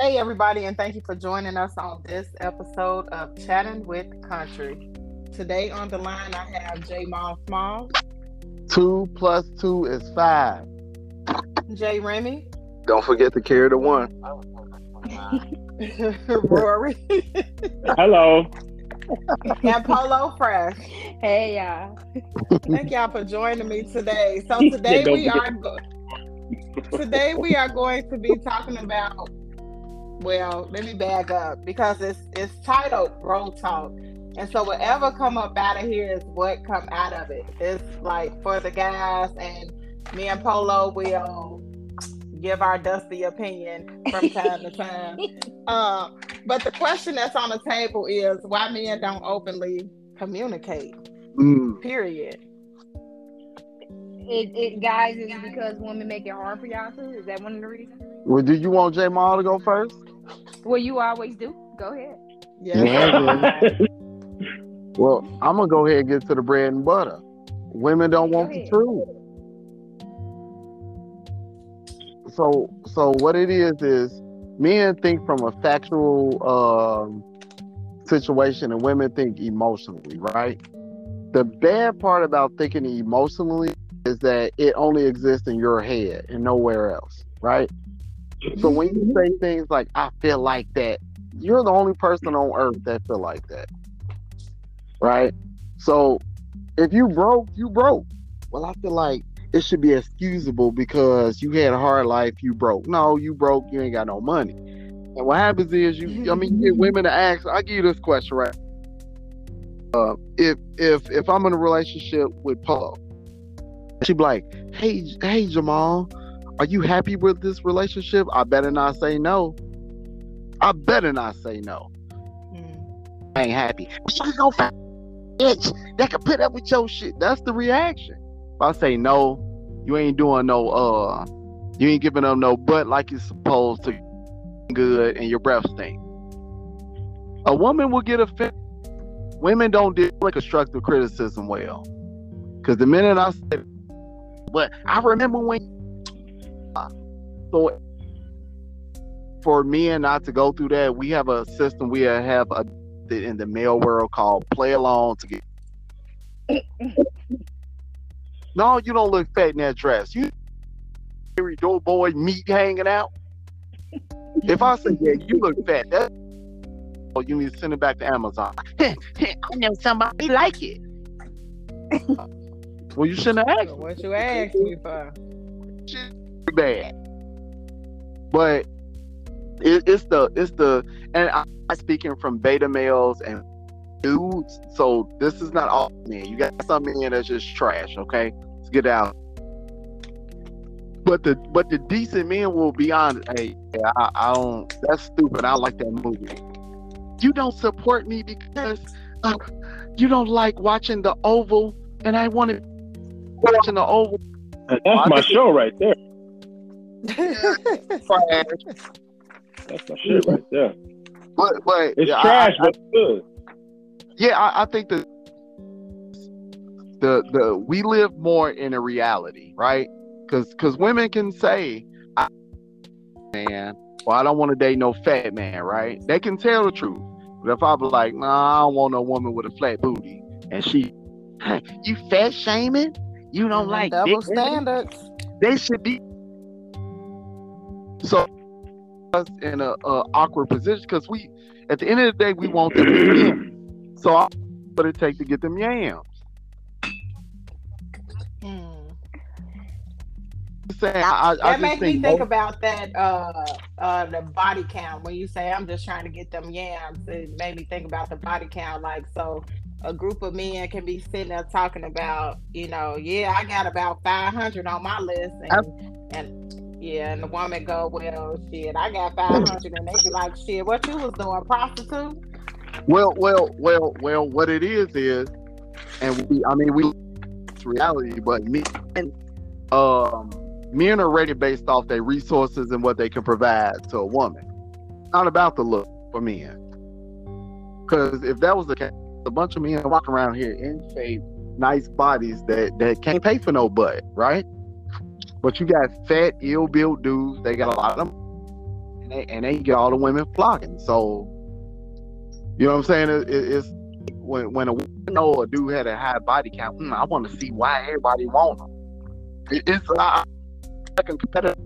Hey, everybody, and thank you for joining us on this episode of Chatting with Country. Today on the line, I have J Mall Small. Two plus two is five. Jay Remy. Don't forget to carry the one. Rory. Hello. and Polo Fresh. Hey y'all. Thank y'all for joining me today. So today we are go- today we are going to be talking about well, let me back up because it's it's titled Bro Talk. And so whatever come up out of here is what come out of it. It's like for the guys and me and Polo will give our dusty opinion from time to time. Uh, but the question that's on the table is why men don't openly communicate. Mm. Period. It, it guys is because women make it hard for y'all too? Is that one of the reasons? Well, do you want J Mall to go first? Well, you always do. Go ahead. Yeah. Yeah, Well, I'm gonna go ahead and get to the bread and butter. Women don't want the ahead. truth. So, so what it is is men think from a factual um, situation, and women think emotionally, right? The bad part about thinking emotionally is that it only exists in your head and nowhere else, right? So when you say things like "I feel like that," you're the only person on earth that feel like that, right? So if you broke, you broke. Well, I feel like it should be excusable because you had a hard life, you broke. No, you broke, you ain't got no money. And what happens is you I mean you get women to ask, I'll give you this question, right? Uh, if if if I'm in a relationship with Paul, she'd be like, Hey hey Jamal, are you happy with this relationship? I better not say no. I better not say no. Mm. I ain't happy. You go find a bitch that can put up with your shit. That's the reaction. If I say no, you ain't doing no uh you ain't giving them no butt like you're supposed to good and your breath stink. A woman will get offended. Women don't deal with constructive criticism well. Cause the minute I said but I remember when so for men not to go through that, we have a system we have a in the male world called play along to get. no, you don't look fat in that dress. You every door boy meat hanging out. If I say yeah, you look fat, that oh, you need to send it back to Amazon. I know somebody like it. well, you shouldn't have asked. What you asked me for? Shit bad. But it, it's the it's the and I, I'm speaking from beta males and dudes. So this is not all men. You got some men that's just trash. Okay, let's get out. But the but the decent men will be honest. Hey, I, I don't. That's stupid. I like that movie. You don't support me because uh, you don't like watching the Oval, and I want to watching the Oval. That's my show right there. Trash. That's my shit right there. But but It's yeah, I- trash, I- but it's good. yeah, I, I think that the the we live more in a reality, right? Because because women can say, I, "Man, well, I don't want to date no fat man," right? They can tell the truth. But if I be like, "Nah, I don't want no woman with a flat booty," and she, you fat shaming, you don't like double big women?" standards. they should be so us in a, a awkward position because we at the end of the day we want them to win. So I what it take to get them yams. Mm. Saying I, I, I That just makes me think think most- about that uh uh the body count when you say I'm just trying to get them yams. It made me think about the body count. Like so a group of men can be sitting there talking about, you know, yeah, I got about five hundred on my list and and yeah, and the woman go, Well, shit, I got five hundred and they be like, Shit, what you was doing, prostitute? Well, well, well, well. What it is is, and we, I mean, we, it's reality. But men, um, men are rated based off their resources and what they can provide to a woman. Not about the look for men. Because if that was the case, a bunch of men walking around here in shape, nice bodies that that can't pay for no butt, right? But you got fat, ill-built dudes. They got a lot of them. and they, and they get all the women flocking. So, you know what I'm saying? It, it, it's when when a woman know a dude had a high body count. Hmm, I want to see why everybody want him. It, it's like a competitive.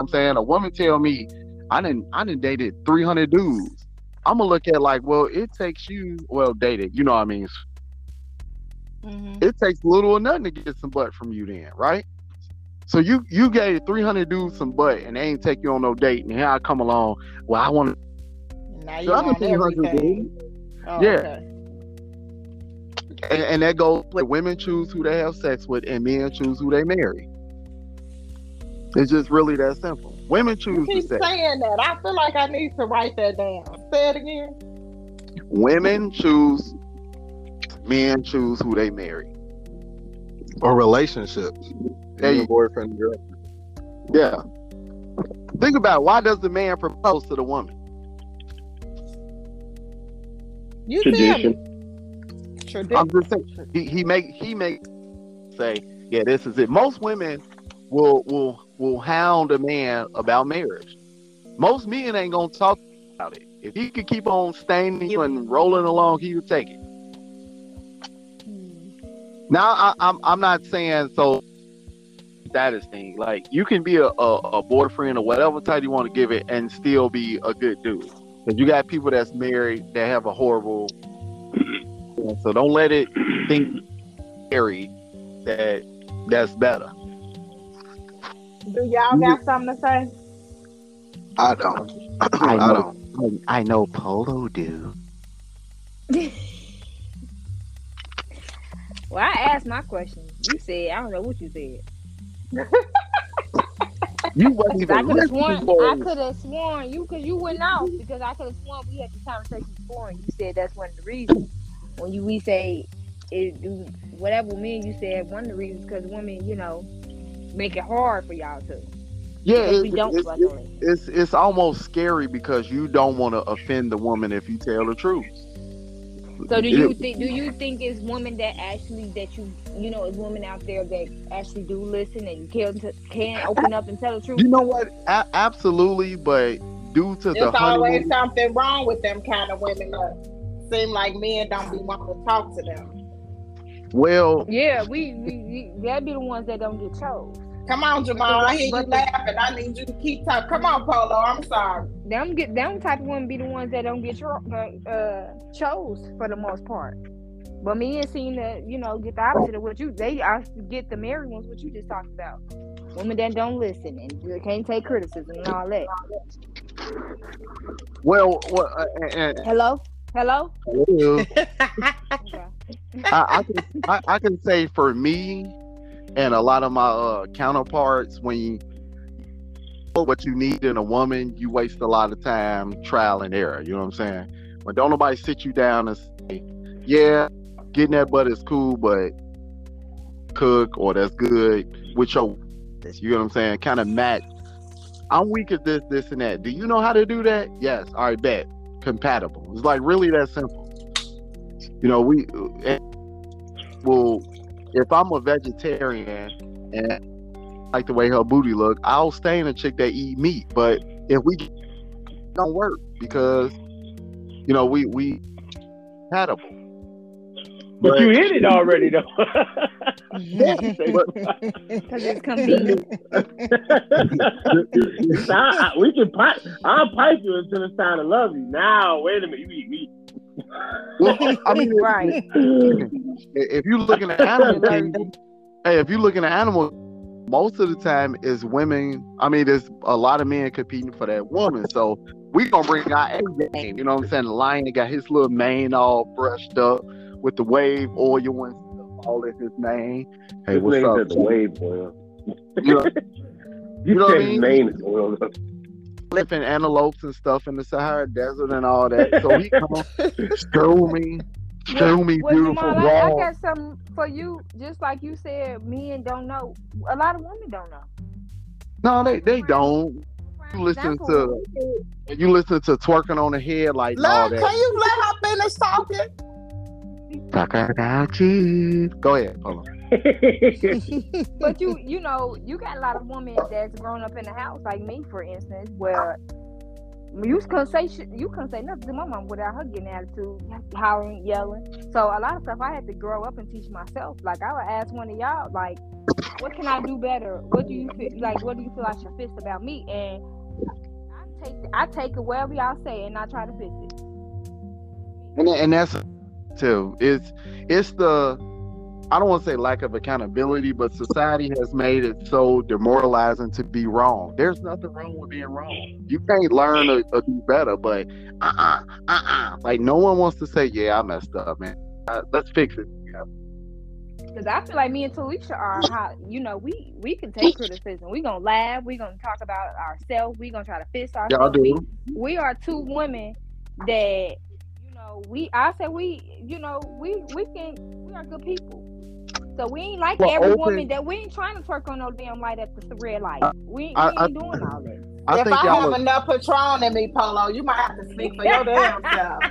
I'm saying a woman tell me I didn't I didn't dated 300 dudes. I'm gonna look at like, well, it takes you well dated. You know what I mean? Mhm. it takes little or nothing to get some butt from you then, right? So you you gave 300 dudes some butt and they ain't take you on no date, and here I come along. Well, I want Now to. you everything. Oh, Yeah. okay. And, and that goes with women choose who they have sex with, and men choose who they marry. It's just really that simple. Women You choose the keep sex. saying that. I feel like I need to write that down. Say it again. Women choose. Men choose who they marry. Or relationships. There Even you- boyfriend and girlfriend. Yeah. Think about it. why does the man propose to the woman? You Tradition. Tradition. I'm just saying he, he make he make say, yeah, this is it. Most women will will will hound a man about marriage. Most men ain't gonna talk about it. If he could keep on staining you and rolling along, he would take it. Now I, I'm I'm not saying so status thing. Like you can be a, a, a boyfriend or whatever title you want to give it and still be a good dude. But you got people that's married that have a horrible so don't let it think scary that that's better. Do y'all got something to say? I don't. I I, don't. I know Polo do. Well, I asked my question. You said I don't know what you said. You wasn't I even could have sworn. I could have sworn you because you went off because I could have sworn we had the conversation before and you said that's one of the reasons when you we say it whatever men you said one of the reasons because women you know make it hard for y'all to Yeah, we it's, don't it's, it's it's almost scary because you don't want to offend the woman if you tell the truth. So do you It- think? Do you think it's women that actually that you you know, is women out there that actually do listen and can can open up and tell the truth? You know what? A- absolutely, but due to the always honeymoon, something wrong with them kind of women. That seem like men don't be wanting to talk to them. well, Yeah, we, we, we that be the ones that don't get chose. Come on, Jamal. I hear you laughing. I need you to keep talking. Come on, Polo. I'm sorry. Them get them type of women be the ones that don't get tro- uh, uh, chose for the most part. But men seem to, you know, get the opposite of what you they actually get the married ones, what you just talked about. Women that don't listen and can't take criticism and all that. well, well uh, and, Hello, hello. and- Okay. I, I can I, I can say for me and a lot of my uh, counterparts, when you what you need in a woman, you waste a lot of time trial and error. You know what I'm saying? but don't nobody sit you down and say, "Yeah, getting that butt is cool, but cook or that's good with your," you know what I'm saying? Kind of match. I'm weak at this, this, and that. Do you know how to do that? Yes. All right, bet. Compatible. It's like really that simple. You know, we well, if I'm a vegetarian and I like the way her booty look, I'll stay in a chick that eat meat. But if we don't work because you know we we compatible. But you hit it already though. Because it's convenient. I, I, we can pipe. I'll pipe you until it's time to love you. Now, wait a minute, you eat meat. Well, I mean, Right. if you looking at animal kingdom, hey, if you looking at animal, most of the time is women. I mean, there's a lot of men competing for that woman. So we gonna bring our A game. You know what I'm saying? The lion got his little mane all brushed up with the wave oil and stuff all in his mane. Hey, This what's up? the wave boil. You know, You, know what I mean? name is oiled up. Flipping antelopes and stuff in the Sahara Desert and all that. So he come show me, show me Well, beautiful Jamal, I, I got something for you. Just like you said, men don't know. A lot of women don't know. No, they they don't. You listen Example, to you listen to twerking on the head like all that. can you let her finish talking? Talk about you. Go ahead. Hold on. But you, you know, you got a lot of women that's grown up in the house, like me, for instance, where You couldn't say shit. You couldn't say nothing to my mom without her getting attitude, hollering, yelling. So a lot of stuff I had to grow up and teach myself. Like I would ask one of y'all, like, what can I do better? What do you feel like? What do you feel I should fix about me? And I take I take it wherever y'all say, and I try to fix it. and and that's too. It's it's the I don't want to say lack of accountability, but society has made it so demoralizing to be wrong. There's nothing wrong with being wrong. You can't learn or, or do better, but uh uh-uh, uh uh like no one wants to say, "Yeah, I messed up, man. Uh, let's fix it." Because I feel like me and Talesha are how you know we we can take criticism. We're gonna laugh. We're gonna talk about ourselves. We're gonna try to fix ourselves. Y'all ourselves. We, do. we are two women that you know we. I say we. You know we we can we are good people. So we ain't like Well, every open- woman that we ain't trying to twerk on no damn light at the red light. We, we ain't I- doing all that. I if think I y'all have are, enough Patron in me, Polo, you might have to speak for your damn self.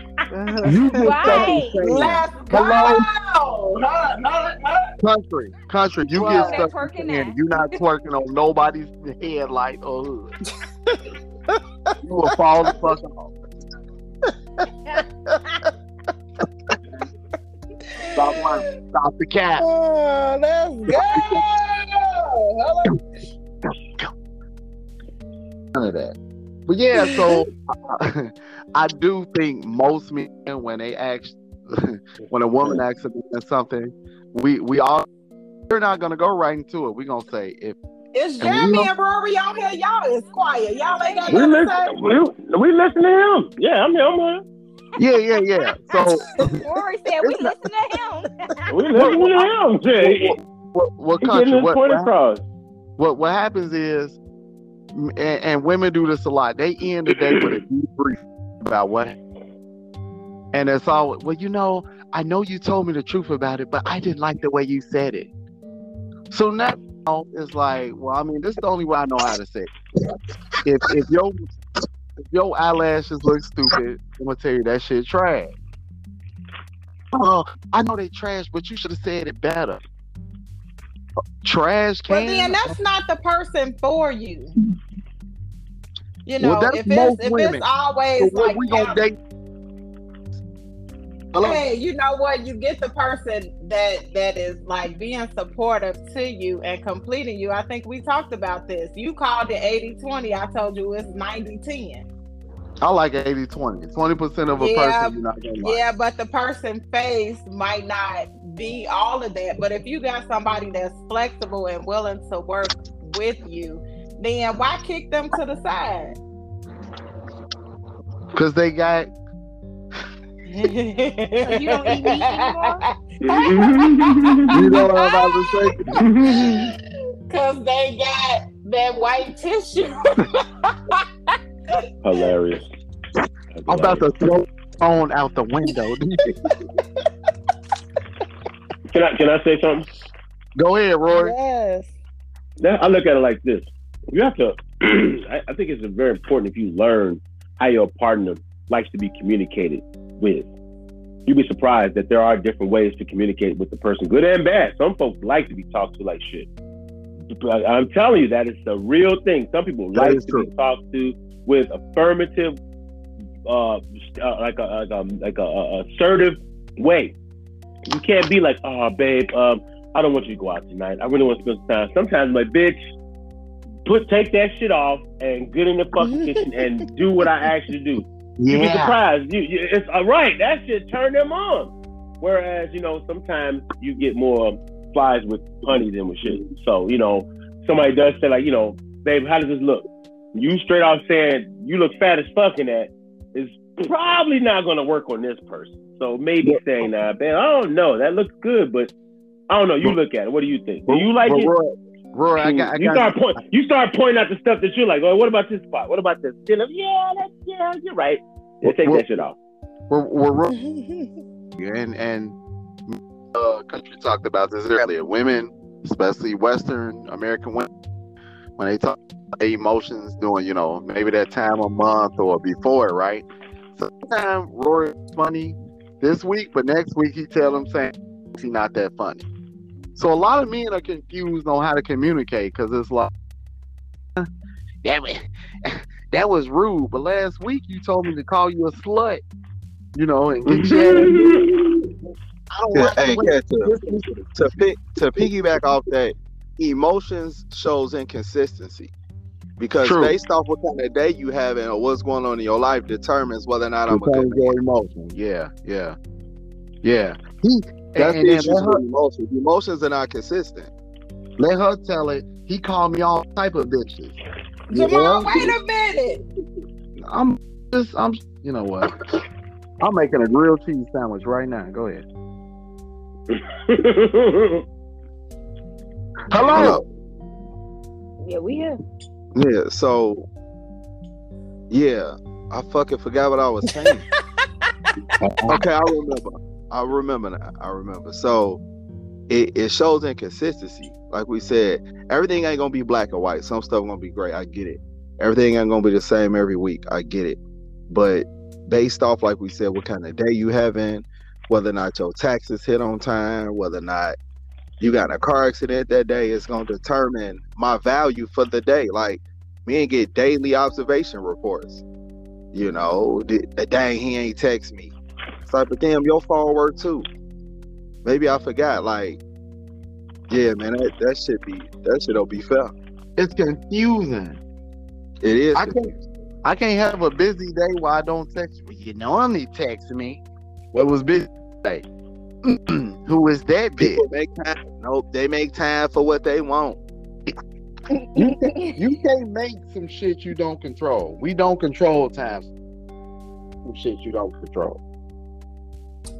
you just Right. stuck Let's go. Hello? Hold on, hold on, country, country. You Well, get they're stuck twerking in now. you're not twerking on nobody's headlight or hood. you will fall the fuck off. Stop lying. Stop the cat. Oh, let's go. None of that. But yeah, so I do think most men when they ask when a woman asks them something, we we all we're not gonna go right into it. We're gonna say if It's And Jeremy don't- and Rory on here. Y'all is quiet. Y'all ain't got We nothing to say. We, we listen to him. Yeah, I'm here. I'm here. Yeah, yeah, yeah. So Rory said we listen to him. We listen to him. Yeah, what what he getting country his what, what, what what happens is and, and women do this a lot, they end the day with a debrief about what and it's all well, you know, I know you told me the truth about it, but I didn't like the way you said it. So now it's like, well, I mean, this is the only way I know how to say it. If if your if your eyelashes look stupid, I'm gonna tell you that shit trash. Oh, I know they trash, but you should have said it better. Trash can. Well, then that's not the person for you. You know, Well, if it's if it's always So like we gonna date? Hello? hey, you know what? You get the person that that is like being supportive to you and completing you. I think we talked about this. You called it 80-20. I told you it's 90-10. I like 80 20. 20% of a Yeah, person you're not gonna like. Yeah, but the person face might not be all of that. But if you got somebody that's flexible and willing to work with you, then why kick them to the side? Because they got So you don't eat meat anymore? you know what I'm about to say? Cause they got that white tissue. Hilarious. I'm about to throw phone out the window. Can I can I say something? Go ahead, Roy. yes. That, I look at it like this: you have to. I, I think it's very important if you learn how your partner likes to be communicated with. You'd be surprised that there are different ways to communicate with the person, good and bad. Some folks like to be talked to like shit. But I'm telling you that it's a real thing. Some people That like to true. be talked to with affirmative, uh, uh, like a like a like a, a assertive way. You can't be like, oh, babe, um, I don't want you to go out tonight. I really want to spend some time. Sometimes, my bitch, put take that shit off and get in the fucking kitchen and do what I asked you to do. You'd be surprised. You, you, it's all right. That shit turn them on. Whereas, you know, sometimes you get more flies with honey than with shit. So, you know, somebody does say like, you know, babe, how does this look? You straight off saying you look fat as fuck in that is probably not going to work on this person. So maybe saying, nah, man, I don't know. That looks good, but I don't know. You look at it. What do you think? Do you like But it? Roy, Roy, I got, I you got start point, you start pointing out the stuff that you're like, oh, what about this spot? What about this? You're like, yeah, that's, yeah, you're right. Yeah, take Well- that shit off. we're, we're, we're- and and uh, country talked about this earlier. Women, especially Western American women, when they talk about emotions doing you know, maybe that time of month or before, right? Sometimes Rory's funny this week, but next week he tell them saying he's not that funny. So a lot of men are confused on how to communicate because it's like that was, that was rude. But last week you told me to call you a slut, you know, and get you. I don't Yeah, hey, yeah, to, to pick to piggyback off that, emotions shows inconsistency. Because True. based off what kind of day you having or what's going on in your life determines whether or not I'm a good Contains your emotion. Yeah, yeah, yeah. He, That's and the then issue her, with emotions. Emotions are not consistent. let her tell it. He called me all type of bitches. Jamal, Yeah. wait a minute. I'm just, I'm, you know what? I'm making a grilled cheese sandwich right now. Go ahead. Hello. Yeah, we here. Yeah, so yeah, I fucking forgot what I was saying. okay, I remember. I remember now. I remember. So it, it shows inconsistency. Like we said, everything ain't gonna be black or white. Some stuff gonna be great. I get it. Everything ain't gonna be the same every week. I get it. But based off, like we said, what kind of day you having, whether or not your taxes hit on time, whether or not you got in a car accident that day, is gonna determine my value for the day. Like me and get daily observation reports. You know, the, the dang he ain't text me. It's like, but damn, your phone work too. Maybe I forgot. Like, yeah, man, that, that should be that shit'll be fair. It's confusing. It is. I can't, I can't have a busy day where I don't text you. You normally text me. What was busy day? Who is that bitch? Make time. Nope, they make time for what they want. You can't, you can't make some shit you don't control. We don't control time. Some shit you don't control.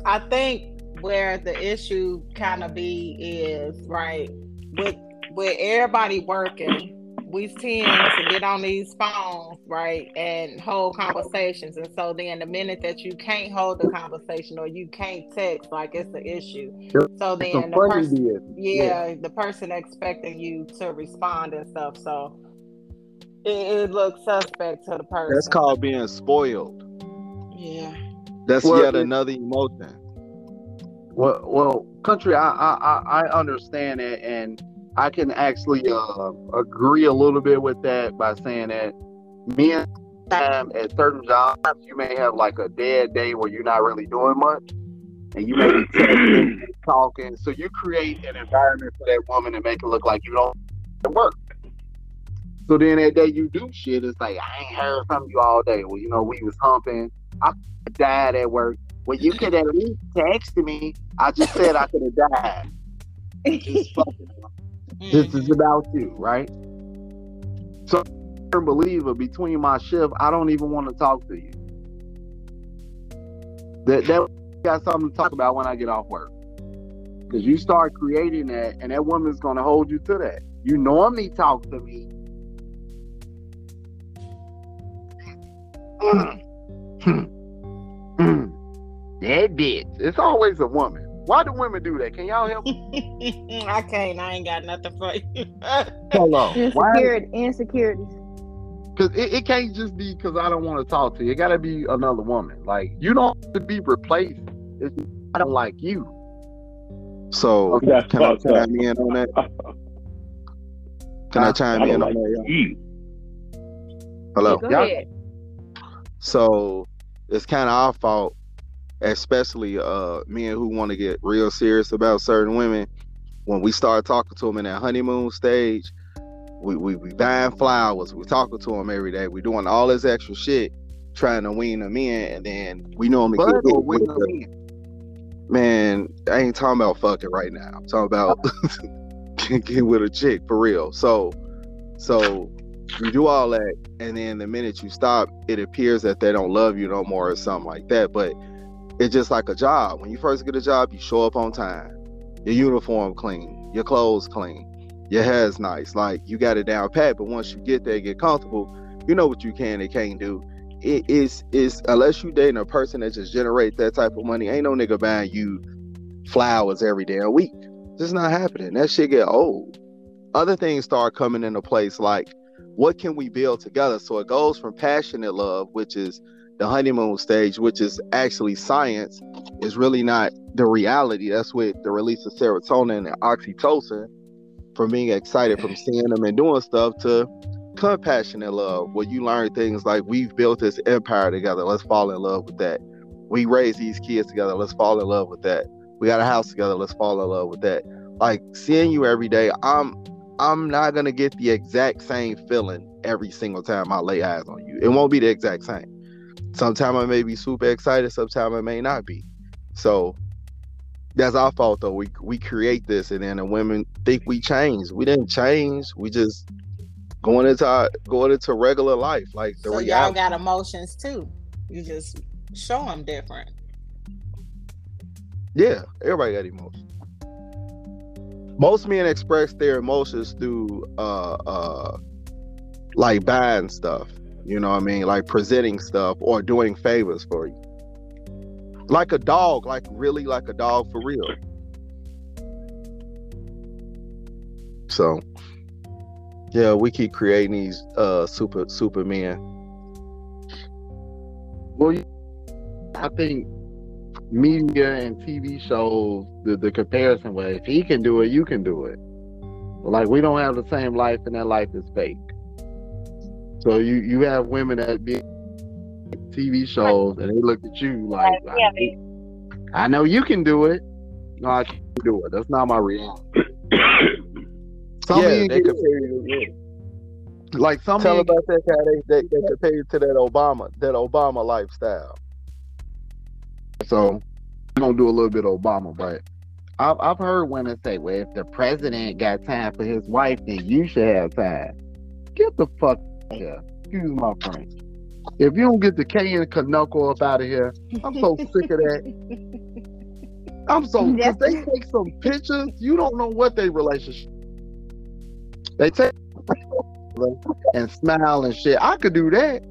I think where the issue kind of be is right with with everybody working, we tend to get on these phones, right, and hold conversations. And so then the minute that you can't hold the conversation or you can't text, like it's an issue. So then Some the person, business. yeah, the person expecting you to respond and stuff. So it, it looks suspect to the person. That's called being spoiled. yeah. That's Well, yet another emotion. Well, well, country, I, I, I I understand it, and I can actually uh, agree a little bit with that by saying that me and time at certain jobs, you may have like a dead day where you're not really doing much, and you may be texting, talking, so you create an environment for that woman and make it look like you don't work. So then that day you do shit, it's like I ain't heard from you all day. Well, you know we was humping. I died at work. Well, you could at least text me. I just said I could have died. This is mm-hmm. about you, right? So, believer between my shift, I don't even want to talk to you. That that got something to talk about when I get off work. Because you mm-hmm. start creating that, and that woman's going to hold you to that. You normally talk to me. Hmm. Hmm. that bitch. It's always a woman. Why do women do that? Can y'all help me? I can't. I ain't got nothing for you. Hello. Why? Insecurity, insecurities. Because it, it can't just be because I don't want to talk to you. It got to be another woman. Like you don't have to be replaced. It's I don't like you. So That's can I fucked up. chime in on that? Can I chime I in don't on like that? y'all? Hello. Go ahead. So it's kind of our fault, especially uh men who want to get real serious about certain women. When we start talking to them in that honeymoon stage, we we, we buying flowers, we talking to them every day, we doing all this extra shit, trying to wean them in, and then we normally But get hit with the- man, I ain't talking about fucking right now. I'm talking about get with a chick for real. So, so you do all that, and then the minute you stop, it appears that they don't love you no more or something like that. But it's just like a job. When you first get a job, you show up on time, your uniform clean, your clothes clean, your hair's nice, like you got it down pat. But once you get there, get comfortable, you know what you can and can't do. It is is unless you dating a person that just generate that type of money, ain't no nigga buying you flowers every damn week. Just not happening. That shit get old. Other things start coming into place, like what can we build together? So it goes from passionate love, which is the honeymoon stage, which is actually science, is really not the reality. That's with the release of serotonin and oxytocin from being excited from seeing them and doing stuff to compassionate love, where you learn things like we've built this empire together. Let's fall in love with that. We raise these kids together. Let's fall in love with that. We got a house together. Let's fall in love with that. Like seeing you every day, I'm I'm not gonna get the exact same feeling every single time I lay eyes on you. It won't be the exact same. Sometimes I may be super excited, sometimes I may not be. So that's our fault though. We we create this and then the women think we changed. We didn't change. We just going into our, going into regular life. Like the so reality. y'all got emotions too. You just show them different. Yeah, everybody got emotions. Most men express their emotions through uh uh like buying stuff. You know what I mean? Like presenting stuff or doing favors for you. Like a dog, like really like a dog for real. So yeah, we keep creating these uh super supermen. Well, I think media and TV shows the, the comparison way. If he can do it, you can do it. Like we don't have the same life, and that life is fake. So you you have women that be TV shows, and they look at you like, yeah, I, I know you can do it. No, I can't do it. That's not my reality. Some yeah, they compare you. Yeah. Like some tell about that guy they, they, they compare you to that Obama that Obama lifestyle. So I'm gonna do a little bit of Obama, but I've I've heard women say, "Well, if the president got time for his wife, then you should have time." Get the fuck here. Excuse my French. If you don't get the K and Knuckle up out of here, I'm so sick of that. I'm so because they take some pictures. You don't know what they relationship. They take and smile and shit. I could do that.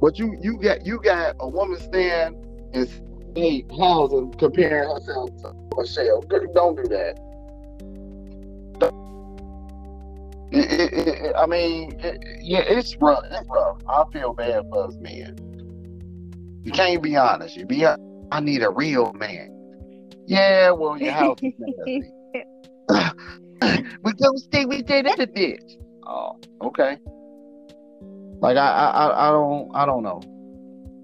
But you you got you got a woman stand and hey housing comparing herself to Michelle. Don't do that. It, it, it, I mean, yeah, it's rough. It's rough. I feel bad for us men. You can't be honest. You be. I need a real man. Yeah, well, your house is nasty. we gonna stay with that other bitch. Oh, okay. Like I, I, I don't, I don't know.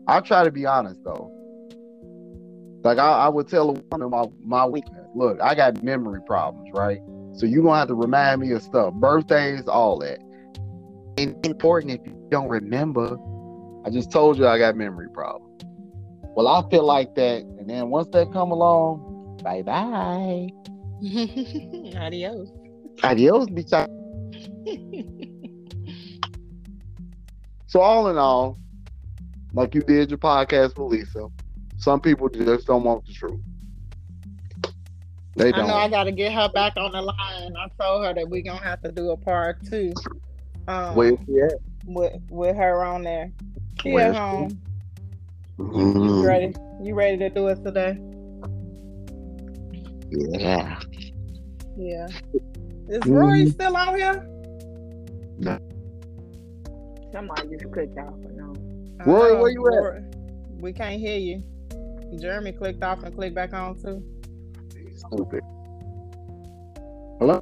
I try to be honest though. Like I, I would tell a woman my my weakness. Look, I got memory problems, right? So you're gonna have to remind me of stuff, birthdays, all that. And important if you don't remember. I just told you I got memory problems. Well, I feel like that, and then once that come along, bye bye. Adios. Adios, bitch. so all in all, like you did your podcast with Lisa, some people just don't want the truth. They don't. I know I got to get her back on the line. I told her that we're gonna have to do a part two. Um, Where's she at? With with her on there. She Where's at home. Mm-hmm. You ready? You ready to do it today? Yeah. Yeah. Is Rory mm. still out here? No. Somebody just clicked off, but no. Rory, where you Rory, at? We can't hear you. Jeremy clicked off and clicked back on too. Stupid. Hello?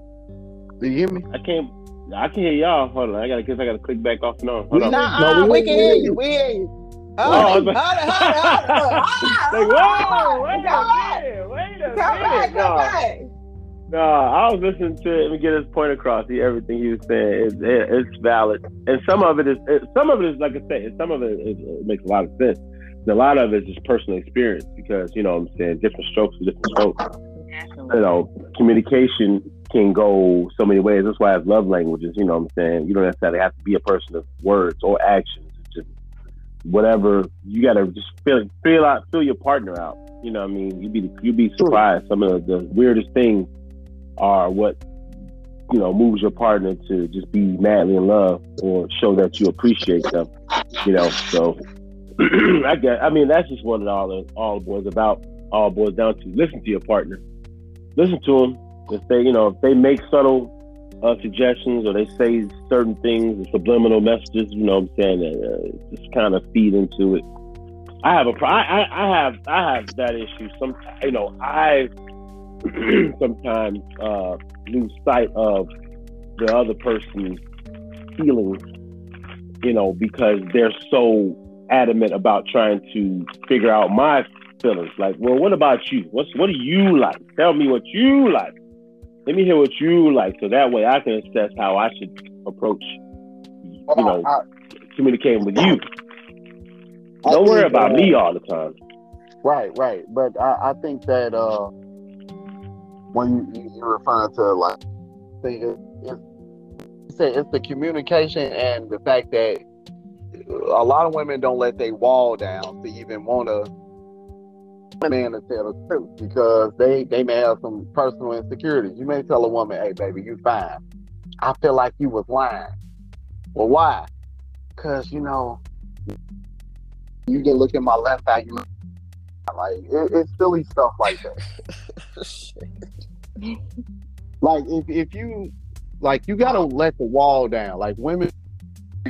Do you hear me? I can't. I can hear y'all. Hold on. I gotta guess I gotta click back off and on. Hold on. Nah, no, we, we can hear you. We hear you. Oh, oh hold on, hold on, hold on. Like, whoa, wait a minute, wait a come. Back, come back. No, I was listening to him get his point across. He, everything he was saying, it, it's valid, and some of it is, it, some of it is like I said, some of it, is, it makes a lot of sense. And a lot of it is just personal experience because you know what I'm saying different strokes for different strokes. You know, communication can go so many ways. That's why I have love languages. You know what I'm saying? You don't necessarily have to be a person of words or actions. It's just whatever you got to just feel feel out, feel your partner out. You know what I mean? You'd be you'd be surprised. Some of the weirdest things are what you know moves your partner to just be madly in love or show that you appreciate them. You know, so I get. I mean, that's just what it all all boils about. All boils down to listen to your partner. Listen to them. If they, you know, if they make subtle uh, suggestions or they say certain things, subliminal messages, you know, what I'm saying, uh, just kind of feed into it. I have a, I, I have, I have that issue. Some, you know, I sometimes uh, lose sight of the other person's feelings, you know, because they're so adamant about trying to figure out my feelings. Like, well, what about you? What's what do you like? Tell me what you like. Let me hear what you like, so that way I can assess how I should approach, you know, I, I, communicating with you. Don't worry about me all the time. Right, right. But I, I think that uh, when you, you're referring to like, it's, it's, it's the communication and the fact that a lot of women don't let their wall down to even want to man to tell the truth because they they may have some personal insecurities. You may tell a woman, "Hey, baby, you fine." I feel like you was lying. Well, why? Because you know, you can look at my left eye. You like it, it's silly stuff like that. like if if you like you gotta let the wall down. Like women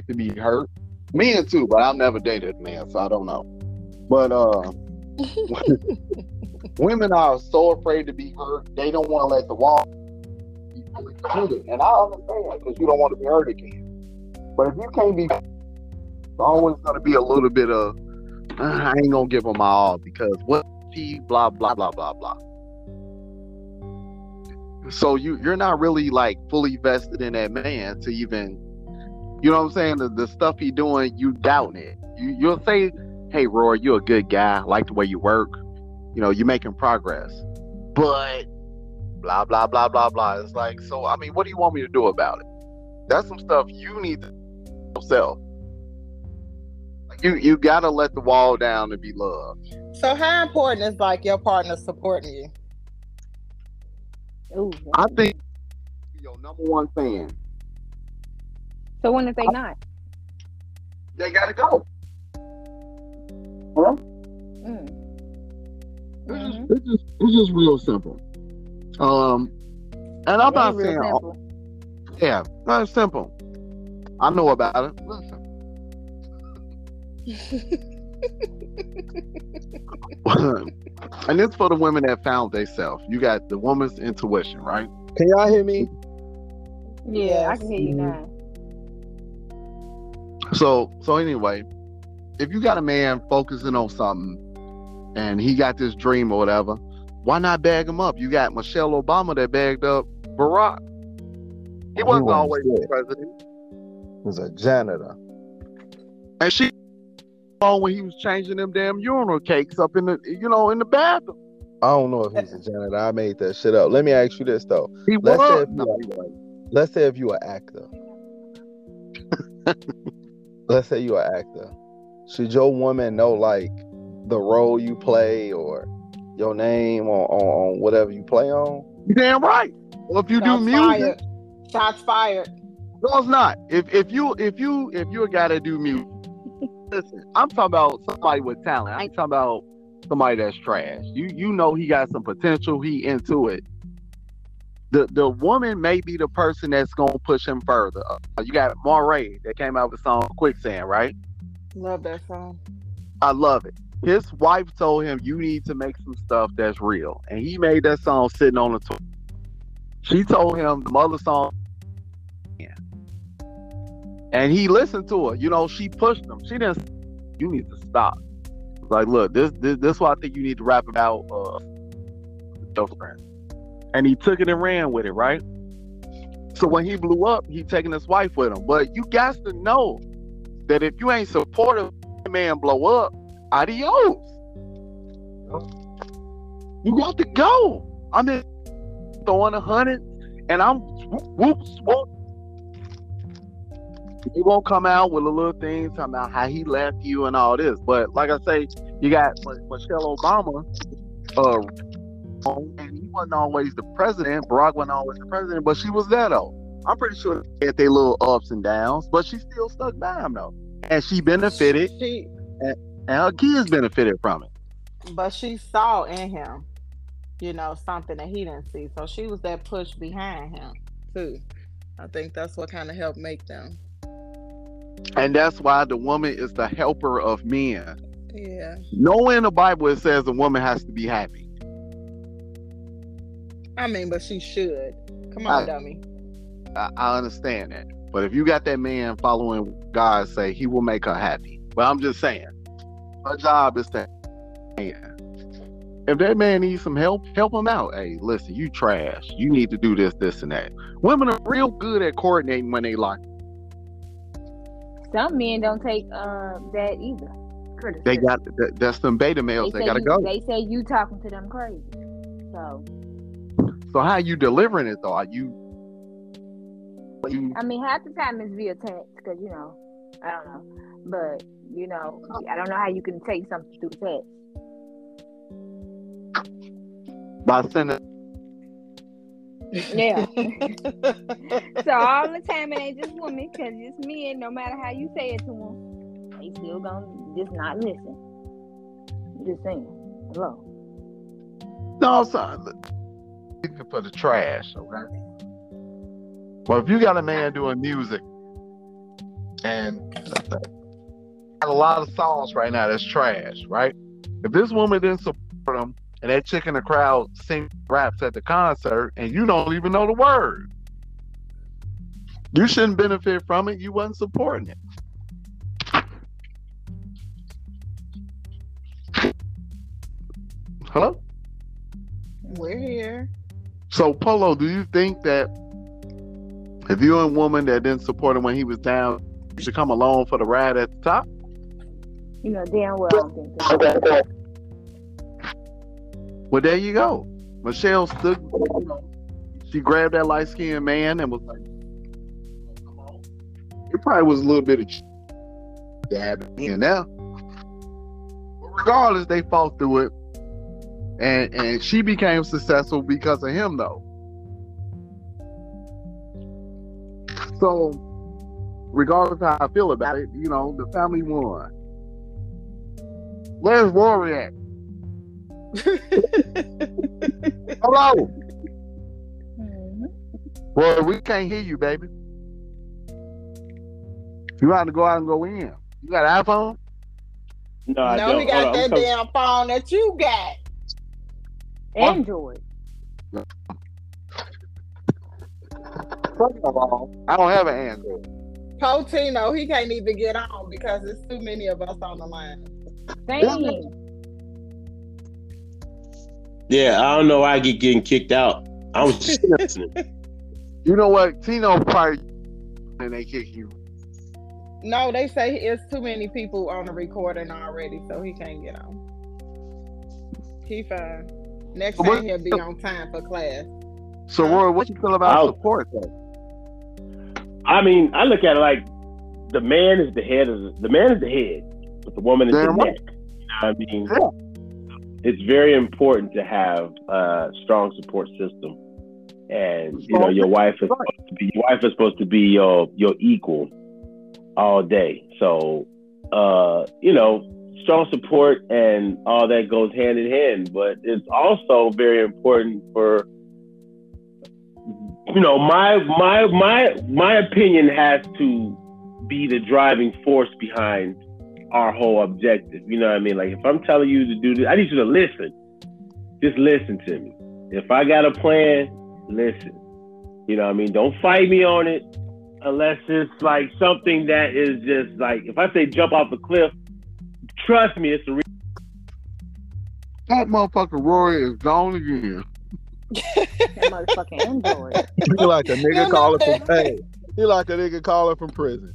to be hurt, men too, but I've never dated a man, so I don't know. But uh, women are so afraid to be hurt, they don't want to let the wall And I understand because you don't want to be hurt again. But if you can't be, it's always going to be a little bit of I ain't gonna give him my all because what he blah blah blah blah blah. So you you're not really like fully vested in that man to even, you know what I'm saying? The, the stuff he doing, you doubting it. You you'll say, "Hey, Roy, you're a good guy. I like the way you work. You know, you're making progress." But blah blah blah blah blah. It's like, so I mean, what do you want me to do about it? That's some stuff you need to yourself you you gotta let the wall down to be loved. So how important is like your partner supporting you? Ooh, I think your number one fan. So when if they not? They gotta go. Huh? Mm. It's, just, mm-hmm. it's, just, it's just real simple. Um, and I'm not saying, all, yeah, that's simple. I know about it. Listen, and it's for the women that found themselves. You got the woman's intuition, right? Can y'all hear me? Yeah, I can hear you now. So, so anyway, if you got a man focusing on something and he got this dream or whatever, why not bag him up? You got Michelle Obama that bagged up Barack. He wasn't oh, always the president. He was a janitor. And she when he was changing them damn urinal cakes up in the you know in the bathroom. I don't know if he's a janitor. I made that shit up. Let me ask you this though. He let's was. Say if you are, let's say if you an actor. let's say you're an actor. Should your woman know like the role you play or your name on, on, on whatever you play on? Damn right. Well, if you Shots do music, fired. shots fired. No, it's not. If if you if you if you're a guy that do music, listen, I'm talking about somebody with talent. I ain't talking about somebody that's trash. You you know he got some potential. He into it. The the woman may be the person that's gonna push him further. Uh, you got Morray that came out with a song Quicksand, right? Love that song. I love it. His wife told him you need to make some stuff that's real, and he made that song sitting on the tour. She told him the mother song and he listened to her. You know, she pushed him. She didn't. You need to stop. Like, look, this this this is what I think you need to rap about. Uh, girlfriend. And he took it and ran with it, right? So when he blew up, he taking his wife with him. But you got to know that if you ain't supportive, man blow up, adios. You got to go. I'm just throwing a hundred, and I'm whoop, whoop, he won't come out with a little thing talking about how he left you and all this. But like I say, you got Michelle Obama, uh, and he wasn't always the president. Barack wasn't always the president, but she was there though. I'm pretty sure they had their little ups and downs, but she still stuck by him though, and she benefited, she, and, and her kids benefited from it. But she saw in him, you know, something that he didn't see. So she was that push behind him too. I think that's what kind of helped make them. And that's why the woman is the helper of men. Yeah. Nowhere in the Bible it says a woman has to be happy. I mean, but she should. Come on, I, dummy. I, I understand that. But if you got that man following God say he will make her happy. Well, I'm just saying, her job is to if that man needs some help, help him out. Hey, listen, you trash. You need to do this, this, and that. Women are real good at coordinating when they like. Some men don't take um, that either. Criticism. They got that's some beta males. They, say gotta you, go. They say you talking to them crazy. So So how you delivering it though? Are you? you I mean, half the time it's via text because you know, I don't know, but you know, I don't know how you can take something through text. by sending Yeah. so all the time it ain't just women because it's men. No matter how you say it to them, they still gonna just not listen. Just saying. Hello. no son for the trash, okay? Well, if you got a man doing music and got a lot of songs right now that's trash, right? If this woman didn't support him and that chick in the crowd sing raps at the concert and you don't even know the word, you shouldn't benefit from it. You wasn't supporting it. Hello? We're here. So, Polo, do you think that if you're a woman that didn't support him when he was down, you should come along for the ride at the top? You know damn well I don't think that. Well, there you go. Michelle stood, she grabbed that light skinned man and was like. It probably was a little bit of dabbing in there. But regardless, they fought through it. And and she became successful because of him though. So regardless how I feel about it, you know, the family won. Where's Rory at? Hello. Mhm. Well, we can't hear you, baby. You have to go out and go in. You got an iPhone? No, I no, don't. he got Hold that I'm coming. damn phone that you got. Android. First of all, I don't have an Android. Potino, he can't even get on because there's too many of us on the line. Same. Yeah, I don't know why I get getting kicked out. I was just listening. You know what? Tino probably and they kick you. No, they say it's too many people on the recording already, so he can't get on. He fine. Next What- time he'll be on time for class. So, Rory, what you feel about I'll- support though? I mean, I look at it like the man is the head of the, the man is the head, but the woman is Damn the right. neck. You know what I mean, Yeah. It's very important to have a strong support system, and you know your wife is supposed to be your wife is supposed to be your your equal all day. So, uh, you know, strong support and all that goes hand in hand. But it's also very important for you know my my my my opinion has to be the driving force behind our whole objective. You know what I mean? Like if I'm telling you to do this, I need you to listen. Just listen to me. If I got a plan, listen. You know what I mean? Don't fight me on it unless it's like something that is just like if I say jump off a cliff, trust me, it's a re- That motherfucker Rory is gone again. That motherfucking Android. He like a nigga You calling from hey, he like a nigga calling from prison.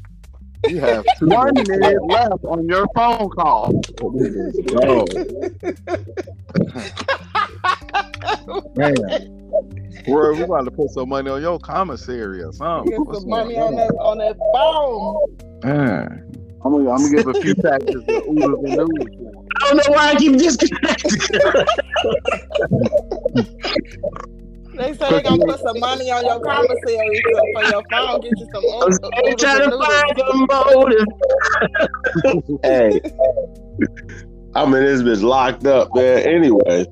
You have two One minutes. minute left on your phone call. Oh, man. Rory, we about to put some money on your commissary or something. Get some money on that on that phone. Man. I'm gonna, I'm gonna give a few taxes to Oodles and Noodles. I don't know why I keep disconnecting. They say they're gonna put some money on your commissary so for your phone. Get you some I'm oodles trying to and find noodles. the motive. hey, I'm in this bitch locked up, man. Anyway,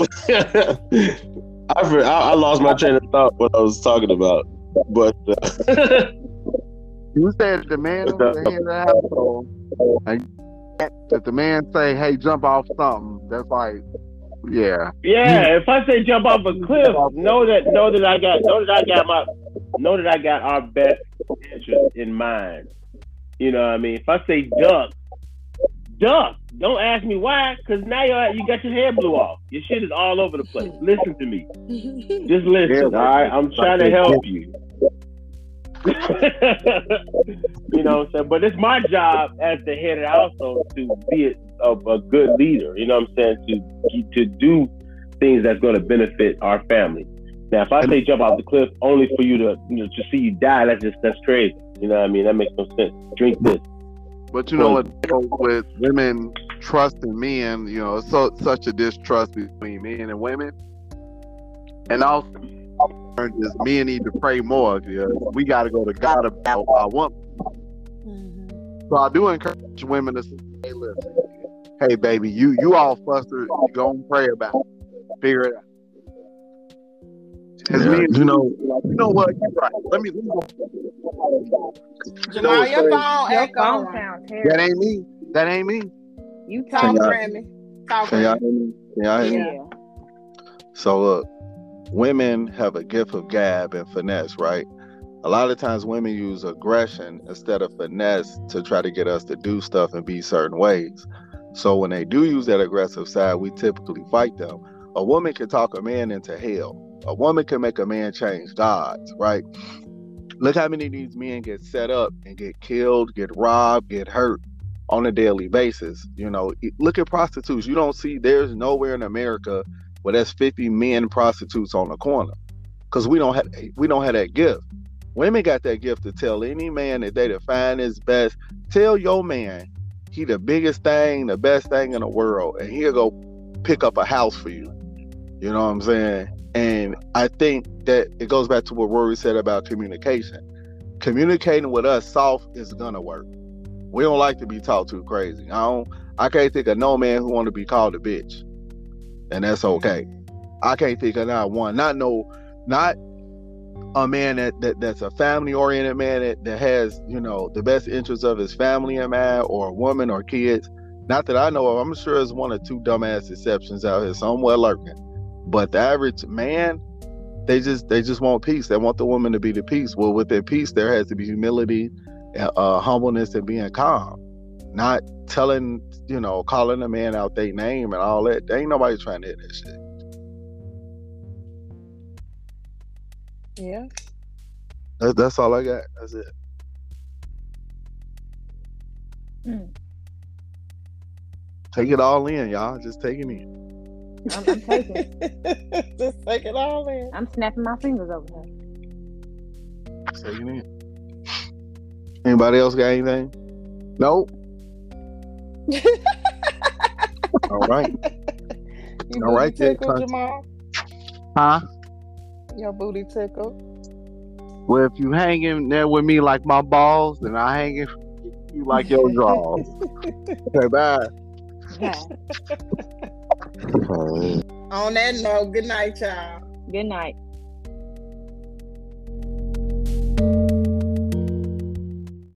I, I I lost my train of thought what I was talking about, but uh, You said the man over the head of the household. And if the man say, "Hey, jump off something," that's like, yeah, yeah, if I say jump off a cliff, know that know that I got know that I got my know that I got our best interest in mind. You know what I mean? If I say duck, duck. Don't ask me why, because now you you got your hair blew off. Your shit is all over the place. Listen to me. Just listen. Yeah, all right, I'm trying to help you. you know what I'm saying? But it's my job as the head of the household to be a, a, a good leader. You know what I'm saying? To to do things that's going to benefit our family. Now, if I say jump off the cliff only for you to you know to see you die, that's just that's crazy. You know what I mean? That makes no sense. Drink this. But you know what goes with women trusting men, you know, so such a distrust between men and women. And also is men need to pray more because we gotta go to God about our woman. Mm-hmm. So I do encourage women to say, hey listen, hey baby, you you all flustered, you go and pray about it. Figure it out. Because Yeah, me and you you know- know, you know what? You're right. Let me, let me go. Jamal, your phone Your echoing. phone sounds terrible. That ain't me. That ain't me. You Talk, Can y'all- Talk, Can y'all hear me? Can y'all hear me? So look, women have a gift of gab and finesse, right? A lot of times women use aggression instead of finesse to try to get us to do stuff and be certain ways. So when they do use that aggressive side, we typically fight them. A woman can talk a man into hell. A woman can make a man change gods, right? Look how many of these men get set up and get killed, get robbed, get hurt on a daily basis. You know, look at prostitutes. You don't see there's nowhere in America where there's 50 men prostitutes on the corner because we don't have we don't have that gift. Women got that gift to tell any man that they define his best. Tell your man he the biggest thing, the best thing in the world, and he'll go pick up a house for you. You know what I'm saying? And I think that it goes back to what Rory said about communication. Communicating with us soft is gonna work. We don't like to be talked to crazy. I don't. I can't think of no man who want to be called a bitch, and that's okay. I can't think of not one. Not no. Not a man that, that that's a family oriented man that, that has you know the best interests of his family in mind, or a woman or kids. Not that I know of. I'm sure there's one or two dumbass exceptions out here somewhere lurking. But the average man, they just they just want peace. They want the woman to be the peace. Well, with peace, there has to be humility, uh, humbleness, and being calm. Not telling you know calling a man out their name and all that. Ain't nobody trying to hit that shit. Yeah. That's, that's all I got. That's it. Mm. Take it all in, y'all. Just take it in. I'm, I'm taking. Just take it all in. I'm snapping my fingers over here. Take it in. Anybody else got anything? Nope. All right. You All right, booty then, tickle, Con- Jamal? Huh? Your booty tickle. Well, if you hanging there with me like my balls, then I hang it you like your drawers. Okay, bye. Yeah. On that note, good night, y'all. Good night.